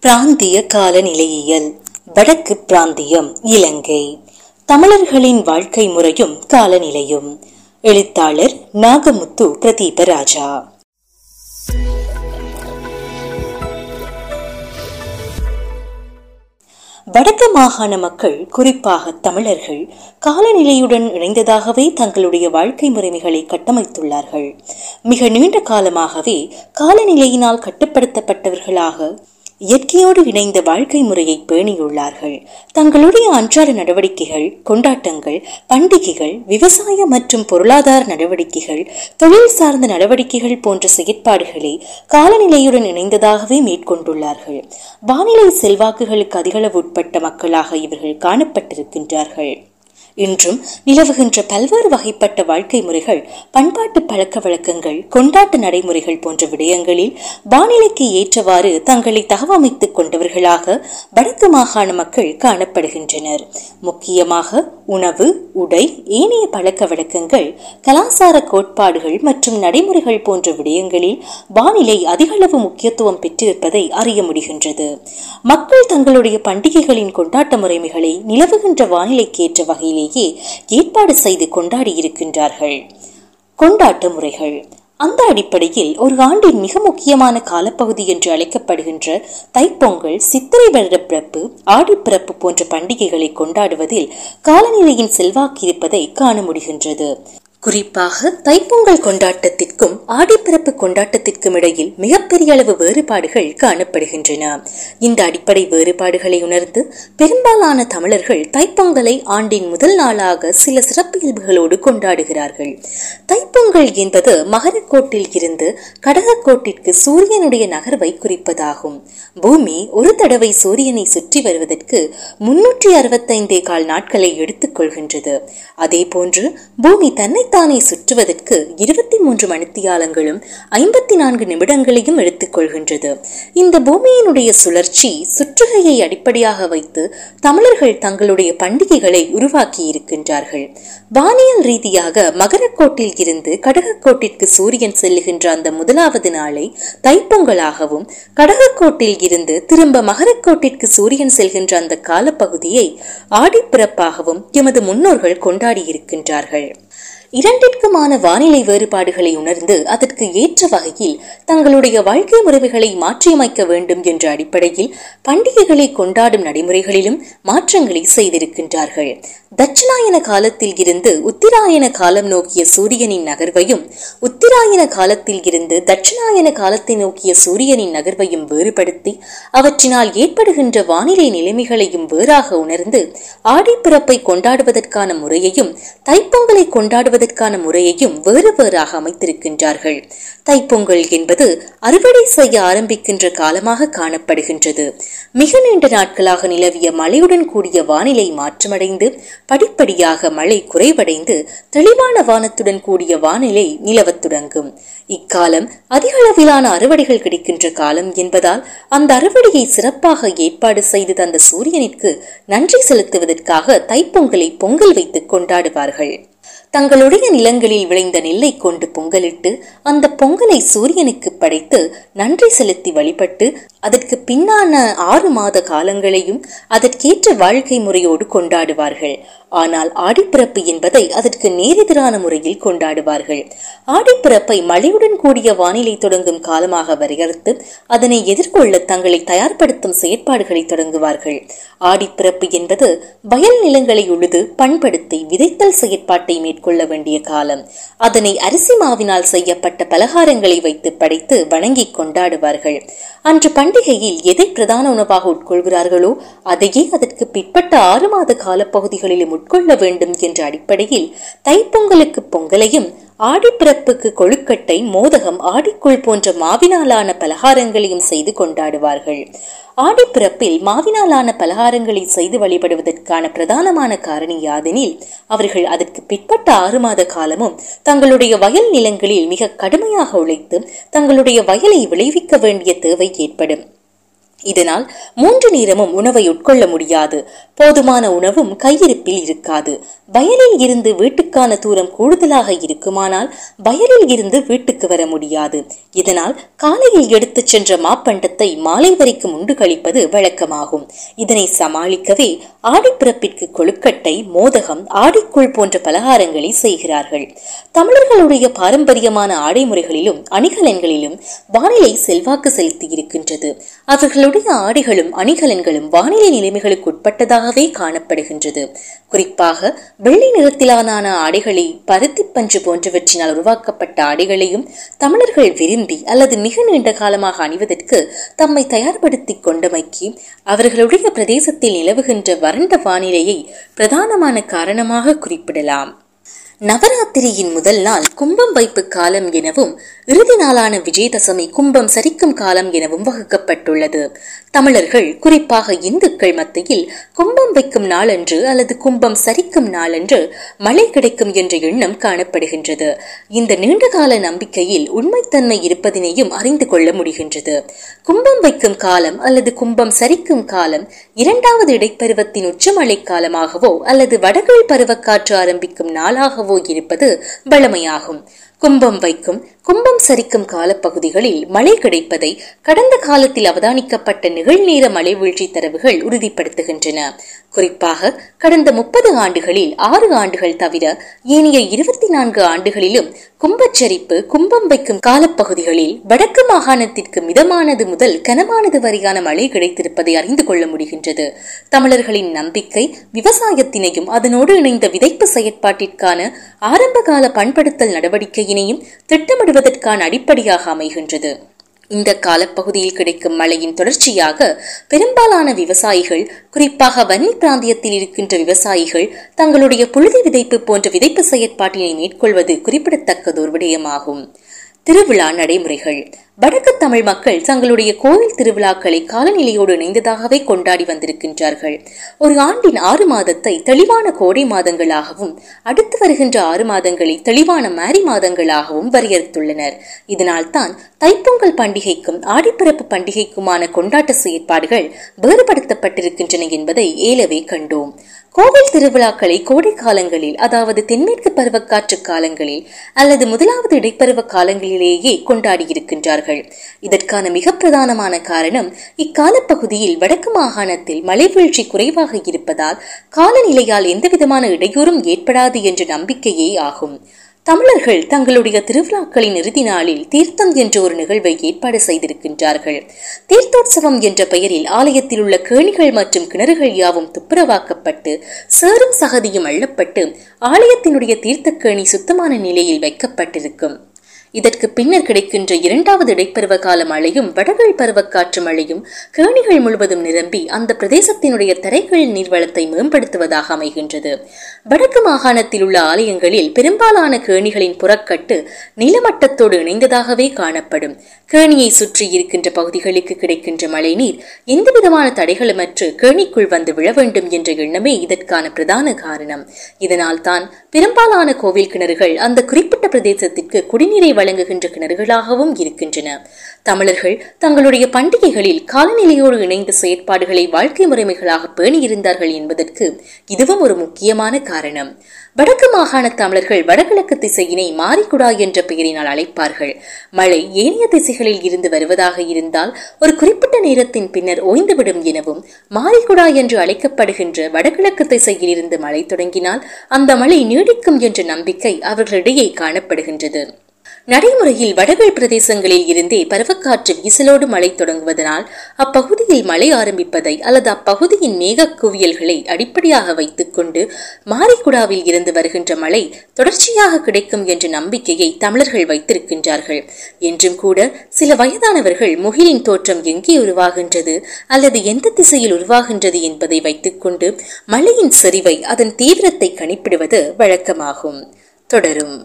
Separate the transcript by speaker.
Speaker 1: பிராந்திய காலநிலையியல். வடக்கு பிராந்தியம் இலங்கை. தமிழர்களின் வாழ்க்கை முறையும் காலநிலையும். எழுத்தாளர் நாகமுத்து பிரதீபராஜா. வடக்கு மாகாண மக்கள் குறிப்பாக தமிழர்கள் காலநிலையுடன் இணைந்ததாகவே தங்களுடைய வாழ்க்கை முறைமைகளை கட்டமைத்துள்ளார்கள். மிக நீண்ட காலமாகவே காலநிலையினால் கட்டுப்படுத்தப்பட்டவர்களாக இயற்கையோடு இணைந்த வாழ்க்கை முறையை பேணியுள்ளார்கள். தங்களுடைய அன்றாட நடவடிக்கைகள் கொண்டாட்டங்கள் பண்டிகைகள் விவசாய மற்றும் பொருளாதார நடவடிக்கைகள் தொழில் சார்ந்த நடவடிக்கைகள் போன்ற செயற்பாடுகளை காலநிலையுடன் இணைந்ததாகவே மேற்கொண்டுள்ளார்கள். வானிலை செல்வாக்குகளுக்கு அதிகளவு உட்பட்ட மக்களாக இவர்கள் காணப்பட்டிருக்கின்றார்கள். இன்றும் நிலவுகின்ற பல்வேறு வகைப்பட்ட வாழ்க்கை முறைகள் பண்பாட்டு பழக்க வழக்கங்கள் கொண்டாட்ட நடைமுறைகள் போன்ற விடயங்களில் வானிலைக்கு ஏற்றவாறு தங்களை தகவமைத்துக் கொண்டவர்களாக வடக்கு மாகாண மக்கள் காணப்படுகின்றனர். முக்கியமாக உணவு உடை ஏனைய பழக்க வழக்கங்கள் கலாசார கோட்பாடுகள் மற்றும் நடைமுறைகள் போன்ற விடயங்களில் வானிலை அதிகளவு முக்கியத்துவம் பெற்றிருப்பதை அறிய முடிகின்றது. மக்கள் தங்களுடைய பண்டிகைகளின் கொண்டாட்ட முறைமைகளை நிலவுகின்ற வானிலைக்கு ஏற்ற வகையிலேயே ஏற்பாடு செய்து கொண்டாடி இருக்கின்றார்கள். கொண்டாட்ட முறைகள். அந்த அடிப்படையில் ஒரு ஆண்டின் மிக முக்கியமான காலப்பகுதி என்று அழைக்கப்படுகின்ற தைப்பொங்கல் சித்திரை வருட பிறப்பு ஆடிப்பிறப்பு போன்ற பண்டிகைகளை கொண்டாடுவதில் காலநிலையின் செல்வாக்கு இருப்பதை காண முடிகின்றது. குறிப்பாக தைப்பொங்கல் கொண்டாட்டத்திற்கும் ஆடிப்பிறப்பு கொண்டாட்டத்திற்கும் இடையில் மிகப்பெரிய அளவு வேறுபாடுகள் காணப்படுகின்றன. இந்த அடிப்படை வேறுபாடுகளை உணர்ந்து பெரும்பாலான தமிழர்கள் தைப்பொங்கலை ஆண்டின் முதல் நாளாக சில சிறப்பியல்புகளோடு கொண்டாடுகிறார்கள். தைப்பொங்கல் என்பது மகரக்கோட்டில் இருந்து கடகக்கோட்டிற்கு சூரியனுடைய நகர்வை குறிப்பதாகும். பூமி ஒரு தடவை சூரியனை சுற்றி வருவதற்கு முன்னூற்றி அறுபத்தைந்தே கால் நாட்களை எடுத்துக் கொள்கின்றது. அதே போன்று பூமி தன்னை தன்னைத்தானே சுற்றுவதற்கு இருபத்தி மூன்று மணித்தியாலங்களும் ஐம்பத்தி நான்கு நிமிடங்களையும் எடுத்துக்கொள்கின்றது இந்த பூமியினுடைய சுழற்சி சுற்றுகையை அடிப்படையாக வைத்து தமிழர்கள் தங்களுடைய பண்டிகைகளை உருவாக்கி இருக்கின்றார்கள். வானியல் ரீதியாக மகரக்கோட்டில் இருந்து கடகக்கோட்டிற்கு சூரியன் செல்லுகின்ற அந்த முதலாவது நாளை தைப்பொங்கலாகவும் கடகக்கோட்டில் இருந்து திரும்ப மகரக்கோட்டிற்கு சூரியன் செல்கின்ற அந்த காலப்பகுதியை ஆடிப்பிறப்பாகவும் எமது முன்னோர்கள் கொண்டாடியிருக்கின்றார்கள் இரண்டிற்குமான வானிலை வேறுபாடுகளை உணர்ந்து அதற்கு ஏற்ற வகையில் தங்களுடைய வாழ்க்கை முறைகளை மாற்றியமைக்க வேண்டும் என்ற அடிப்படையில் பண்டிகைகளை கொண்டாடும் நடைமுறைகளிலும் மாற்றங்களை செய்திருக்கின்றார்கள். தட்சிணாயன காலத்தில் இருந்து உத்திராயன காலம் நோக்கிய சூரியனின் நகர்வையும் உத்திராயன காலத்தில் இருந்து தட்சிணாயன காலத்தை நோக்கிய சூரியனின் நகர்வையும் வேறுபடுத்தி அவற்றினால் ஏற்படுகின்ற வானிலை நிலைமைகளையும் வேறாக உணர்ந்து ஆடிப்பிறப்பை கொண்டாடுவதற்கான முறையையும் தைப்பொங்கலை செய்வதற்கான முறையையும் வேறு வேறாக அமைத்திருக்கின்றார்கள். தைப்பொங்கல் என்பது அறுவடை செய்ய ஆரம்பிக்கின்ற காலமாக காணப்படுகின்றது. மிக நீண்ட நாட்களாக நிலவிய மழையுடன் கூடிய வானிலை மாற்றமடைந்து படிப்படியாக மழை குறைவடைந்து தெளிவான வானத்துடன் கூடிய வானிலை நிலவத் தொடங்கும். இக்காலம் அதிக அளவிலான அறுவடைகள் கிடைக்கின்ற காலம் என்பதால் அந்த அறுவடையை சிறப்பாக ஏற்பாடு செய்து தந்த சூரியனிற்கு நன்றி செலுத்துவதற்காக தைப்பொங்கலை பொங்கல் வைத்து கொண்டாடுவார்கள். தங்களுடைய நிலங்களில் விளைந்த நெல்லை கொண்டு பொங்கலிட்டு அந்த பொங்கலை சூரியனுக்கு படைத்து நன்றி செலுத்தி வழிபட்டு அதற்கு பின்னான ஆறு மாத காலங்களையும் அதற்கேற்ற வாழ்க்கை முறையோடு கொண்டாடுவார்கள். ஆனால் ஆடிப்பிறப்பு என்பதை அதற்கு நேரெதிரான முறையில் கொண்டாடுவார்கள். ஆடிப்பிறப்பை மழையுடன் கூடிய வானிலை தொடங்கும் காலமாக வரையறுத்து அதனை எதிர்கொள்ள தங்களை தயார்படுத்தும் செயற்பாடுகளை தொடங்குவார்கள். ஆடிப்பிறப்பு என்பது வயல் நிலங்களை உழுது பண்படுத்தி விதைத்தல் செயற்பாட்டை மேற்கொள்ள வேண்டிய காலம். அதனை அரிசி மாவினால் செய்யப்பட்ட பலகாரங்களை வைத்து படைத்து வணங்கி கொண்டாடுவார்கள். அன்று பண்டிகையில் எதை பிரதான உணவாக உட்கொள்கிறார்களோ அதையே அதற்கு பிற்பட்ட ஆறு மாத காலப்பகுதிகளிலும் உட்கொள்ள வேண்டும் என்ற அடிப்படையில் தைப்பொங்கலுக்கு பொங்கலையும் ஆடிப்பிறப்புக்கு கொழுக்கட்டை மோதகம் ஆடிக்குள் போன்ற மாவினாலான பலகாரங்களையும் செய்து கொண்டாடுவார்கள். ஆடிப்பிறப்பில் மாவினாலான பலகாரங்களை செய்து வழிபடுவதற்கான பிரதானமான காரணி யாதெனில் அவர்கள் அதற்கு பிற்பட்ட ஆறு மாத காலமும் தங்களுடைய வயல் நிலங்களில் மிக கடுமையாக உழைத்து தங்களுடைய வயலை விளைவிக்க வேண்டிய தேவை ஏற்படும். இதனால் மூன்று நேரமும் உணவை உட்கொள்ள முடியாது. போதுமான உணவும் கையிருப்பில் இருக்காது. வயலில் இருந்து வீட்டுக்கான தூரம் கூடுதலாக இருக்குமானால் வயலில் இருந்து வீட்டுக்கு வர முடியாது. இதனால் காலையில் எடுத்துச் சென்ற மாப்பண்டத்தை மாலை வரைக்கும் உண்டு கழிப்பது வழக்கமாகும். இதனை சமாளிக்கவே ஆடிப்பிறப்பிற்கு கொழுக்கட்டை மோதகம் ஆடிக்குள் போன்ற பலகாரங்களை செய்கிறார்கள். தமிழர்களுடைய பாரம்பரியமான ஆடை முறைகளிலும் அணிகலன்களிலும் வானிலை செல்வாக்கு செலுத்தி இருக்கின்றது. அவர்களுடைய ஆடைகளும் அணிகலன்களும் வானிலை நிலைமைகளுக்கு உட்பட்டதாகவே காணப்படுகின்றது. குறிப்பாக வெள்ளை நிறத்திலான ஆடைகளை பருத்தி பஞ்சு போன்றவற்றினால் உருவாக்கப்பட்ட ஆடைகளையும் தமிழர்கள் விரும்பி அல்லது மிக நீண்ட காலமாக அணிவதற்கு தம்மை தயார்படுத்தி கொண்டமைக்கு அவர்களுடைய பிரதேசத்தில் நிலவுகின்ற வறண்ட வானிலையை பிரதானமான காரணமாக குறிப்பிடலாம். நவராத்திரியின் முதல் நாள் கும்பம் வைப்பு காலம் எனவும் இறுதி நாளான விஜயதசமி கும்பம் சரிக்கும் காலம் எனவும் வகுக்கப்பட்டுள்ளது. தமிழர்கள் குறிப்பாக இந்துக்கள் மத்தியில் கும்பம் வைக்கும் நாளன்று அல்லது கும்பம் சரிக்கும் நாளன்று மழை கிடைக்கும் என்ற எண்ணம் காணப்படுகின்றது. இந்த நீண்டகால நம்பிக்கையில் உண்மைத்தன்மை இருப்பதனையும் அறிந்து கொள்ள முடிகின்றது. கும்பம் வைக்கும் காலம் அல்லது கும்பம் சரிக்கும் காலம் இரண்டாவது இடைப்பருவத்தின் உச்சமழை காலமாகவோ அல்லது வடகிழ் பருவக்காற்று ஆரம்பிக்கும் நாளாகவோ இருப்பது வளமையாகும் கும்பம் வைக்கும் கும்பம் சரிக்கும் காலப்பகுதிகளில் மழை கிடைப்பதை கடந்த காலத்தில் அவதானிக்கப்பட்ட நிகழ்நேர மழை வீழ்ச்சி தரவுகள் உறுதிப்படுத்துகின்றன. குறிப்பாக கடந்த முப்பது ஆண்டுகளில் ஆறு ஆண்டுகள் தவிர ஏனைய இருபத்தி நான்கு ஆண்டுகளிலும் கும்பச்சரிப்பு கும்பம் வைக்கும் காலப்பகுதிகளில் வடக்கு மாகாணத்திற்கு மிதமானது முதல் கனமானது வரையான மழை கிடைத்திருப்பதை அறிந்து கொள்ள முடிகின்றது. தமிழர்களின் நம்பிக்கை விவசாயத்தினையும் அதனோடு இணைந்த விதைப்பு செயற்பாட்டிற்கான ஆரம்பகால பண்படுத்தல் நடவடிக்கையினையும் திட்டமிடுவது என்பதற்கான அடிப்படையாக அமைகின்றது. இந்த காலப்பகுதியில் கிடைக்கும் மழையின் தொடர்ச்சியாக பெரும்பாலான விவசாயிகள் குறிப்பாக வன்னி பிராந்தியத்தில் இருக்கின்ற விவசாயிகள் தங்களுடைய புழுதி விதைப்பு போன்ற விதைப்பு செயற்பாட்டினை மேற்கொள்வது குறிப்பிடத்தக்கதோர் விடயமாகும். திருவிழா நடைமுறைகள். வடக்கு தமிழ் மக்கள் தங்களுடைய கோவில் திருவிழாக்களை காலநிலையோடு இணைந்ததாகவே கொண்டாடி வந்திருக்கின்றார்கள். ஒரு ஆண்டின் ஆறு மாதத்தை தெளிவான கோடை மாதங்களாகவும் அடுத்து வருகின்ற ஆறு மாதங்களை தெளிவான மாரி மாதங்களாகவும் வரையறுத்துள்ளனர். இதனால் தான் தைப்பொங்கல் பண்டிகைக்கும் ஆடிப்பிறப்பு பண்டிகைக்குமான கொண்டாட்ட செயற்பாடுகள் வேறுபடுத்தப்பட்டிருக்கின்றன என்பதை ஏலவே கண்டோம். கோவில் திருவிழாக்களை கோடை காலங்களில் அதாவது தென்மேற்கு பருவக்காற்று காலங்களில் அல்லது முதலாவது இடைப்பருவ காலங்களிலேயே கொண்டாடி இருக்கின்றார்கள். இதற்கான மிக பிரதானமான காரணம் இக்காலப்பகுதியில் வடக்கு மாகாணத்தில் மழை வீழ்ச்சி குறைவாக இருப்பதால் காலநிலையால் எந்தவிதமான இடையூறும் ஏற்படாது என்ற நம்பிக்கையே ஆகும். தமிழர்கள் தங்களுடைய திருவிழாக்களின் இறுதி நாளில் தீர்த்தம் என்ற ஒரு நிகழ்வை ஏற்பாடு செய்திருக்கின்றார்கள். தீர்த்தோற்சவம் என்ற பெயரில் ஆலயத்தில் உள்ள கேணிகள் மற்றும் கிணறுகள் யாவும் துப்புரவாக்கப்பட்டு சேரும் சகதியும் அள்ளப்பட்டு ஆலயத்தினுடைய தீர்த்தக்கேணி சுத்தமான நிலையில் வைக்கப்பட்டிருக்கும். இதற்கு பின்னர் கிடைக்கின்ற இரண்டாவது இடைப்பருவ கால மழையும் வடகிழ் பருவக்காற்று மழையும் கேணிகள் முழுவதும் நிரம்பி அந்த பிரதேசத்தினுடைய தரைகள் நீர்வளத்தை மேம்படுத்துவதாக அமைகின்றது. வடக்கு மாகாணத்தில் உள்ள ஆலயங்களில் பெரும்பாலான கேணிகளின் புறக்கட்டு நிலமட்டத்தோடு இணைந்ததாகவே காணப்படும். கேணியை சுற்றி இருக்கின்ற பகுதிகளுக்கு கிடைக்கின்ற மழைநீர் எந்தவிதமான தடைகளுமற்று கேணிக்குள் வந்து விழ வேண்டும் என்ற எண்ணமே இதற்கான பிரதான காரணம். இதனால் தான் பெரும்பாலான கோவில் கிணறுகள் அந்த குறிப்பிட்ட பிரதேசத்திற்கு குடிநீரை வழங்குகின்ற கிணறுகளாகவும் இருக்கின்றன. தமிழர்கள் தங்களுடைய பண்டிகைகளில் காலநிலையோடு இணைந்த செயற்பாடுகளை வாழ்க்கை முறைமைகளாக பேணியிருந்தார்கள் என்பதற்கு இதுவும் ஒரு முக்கியமான காரணம். வடக்கு மாகாண தமிழர்கள் வடகிழக்கு திசையினை மாரிகுடா என்ற பெயரினால் அழைப்பார்கள். மழை ஏனைய திசைகளில் இருந்து வருவதாக இருந்தால் ஒரு குறிப்பிட்ட நேரத்தின் பின்னர் ஓய்ந்துவிடும் எனவும் மாரிகுடா என்று அழைக்கப்படுகின்ற வடகிழக்கு திசையில் இருந்து மழை தொடங்கினால் அந்த மழை நீடிக்கும் என்ற நம்பிக்கை அவர்களிடையே காணப்படுகின்றது. நடைமுறையில் வடவேல் பிரதேசங்களில் இருந்தே பருவக்காற்று வீசலோடு மழை தொடங்குவதனால் அப்பகுதியில் மழை ஆரம்பிப்பதை அல்லது அப்பகுதியின் மேக குவியல்களை அடிப்படையாக வைத்துக்கொண்டு மாரிக்குடாவில் மாரிகுடாவில் இருந்து வருகின்ற மழை தொடர்ச்சியாக கிடைக்கும் என்ற நம்பிக்கையை தமிழர்கள் வைத்திருக்கின்றார்கள். என்றும் கூட சில வயதானவர்கள் முகிலின் தோற்றம் எங்கே உருவாகின்றது அல்லது எந்த திசையில் உருவாகின்றது என்பதை வைத்துக்கொண்டு மழையின் செறிவை அதன் தீவிரத்தை கணிப்பிடுவது வழக்கமாகும். தொடரும்.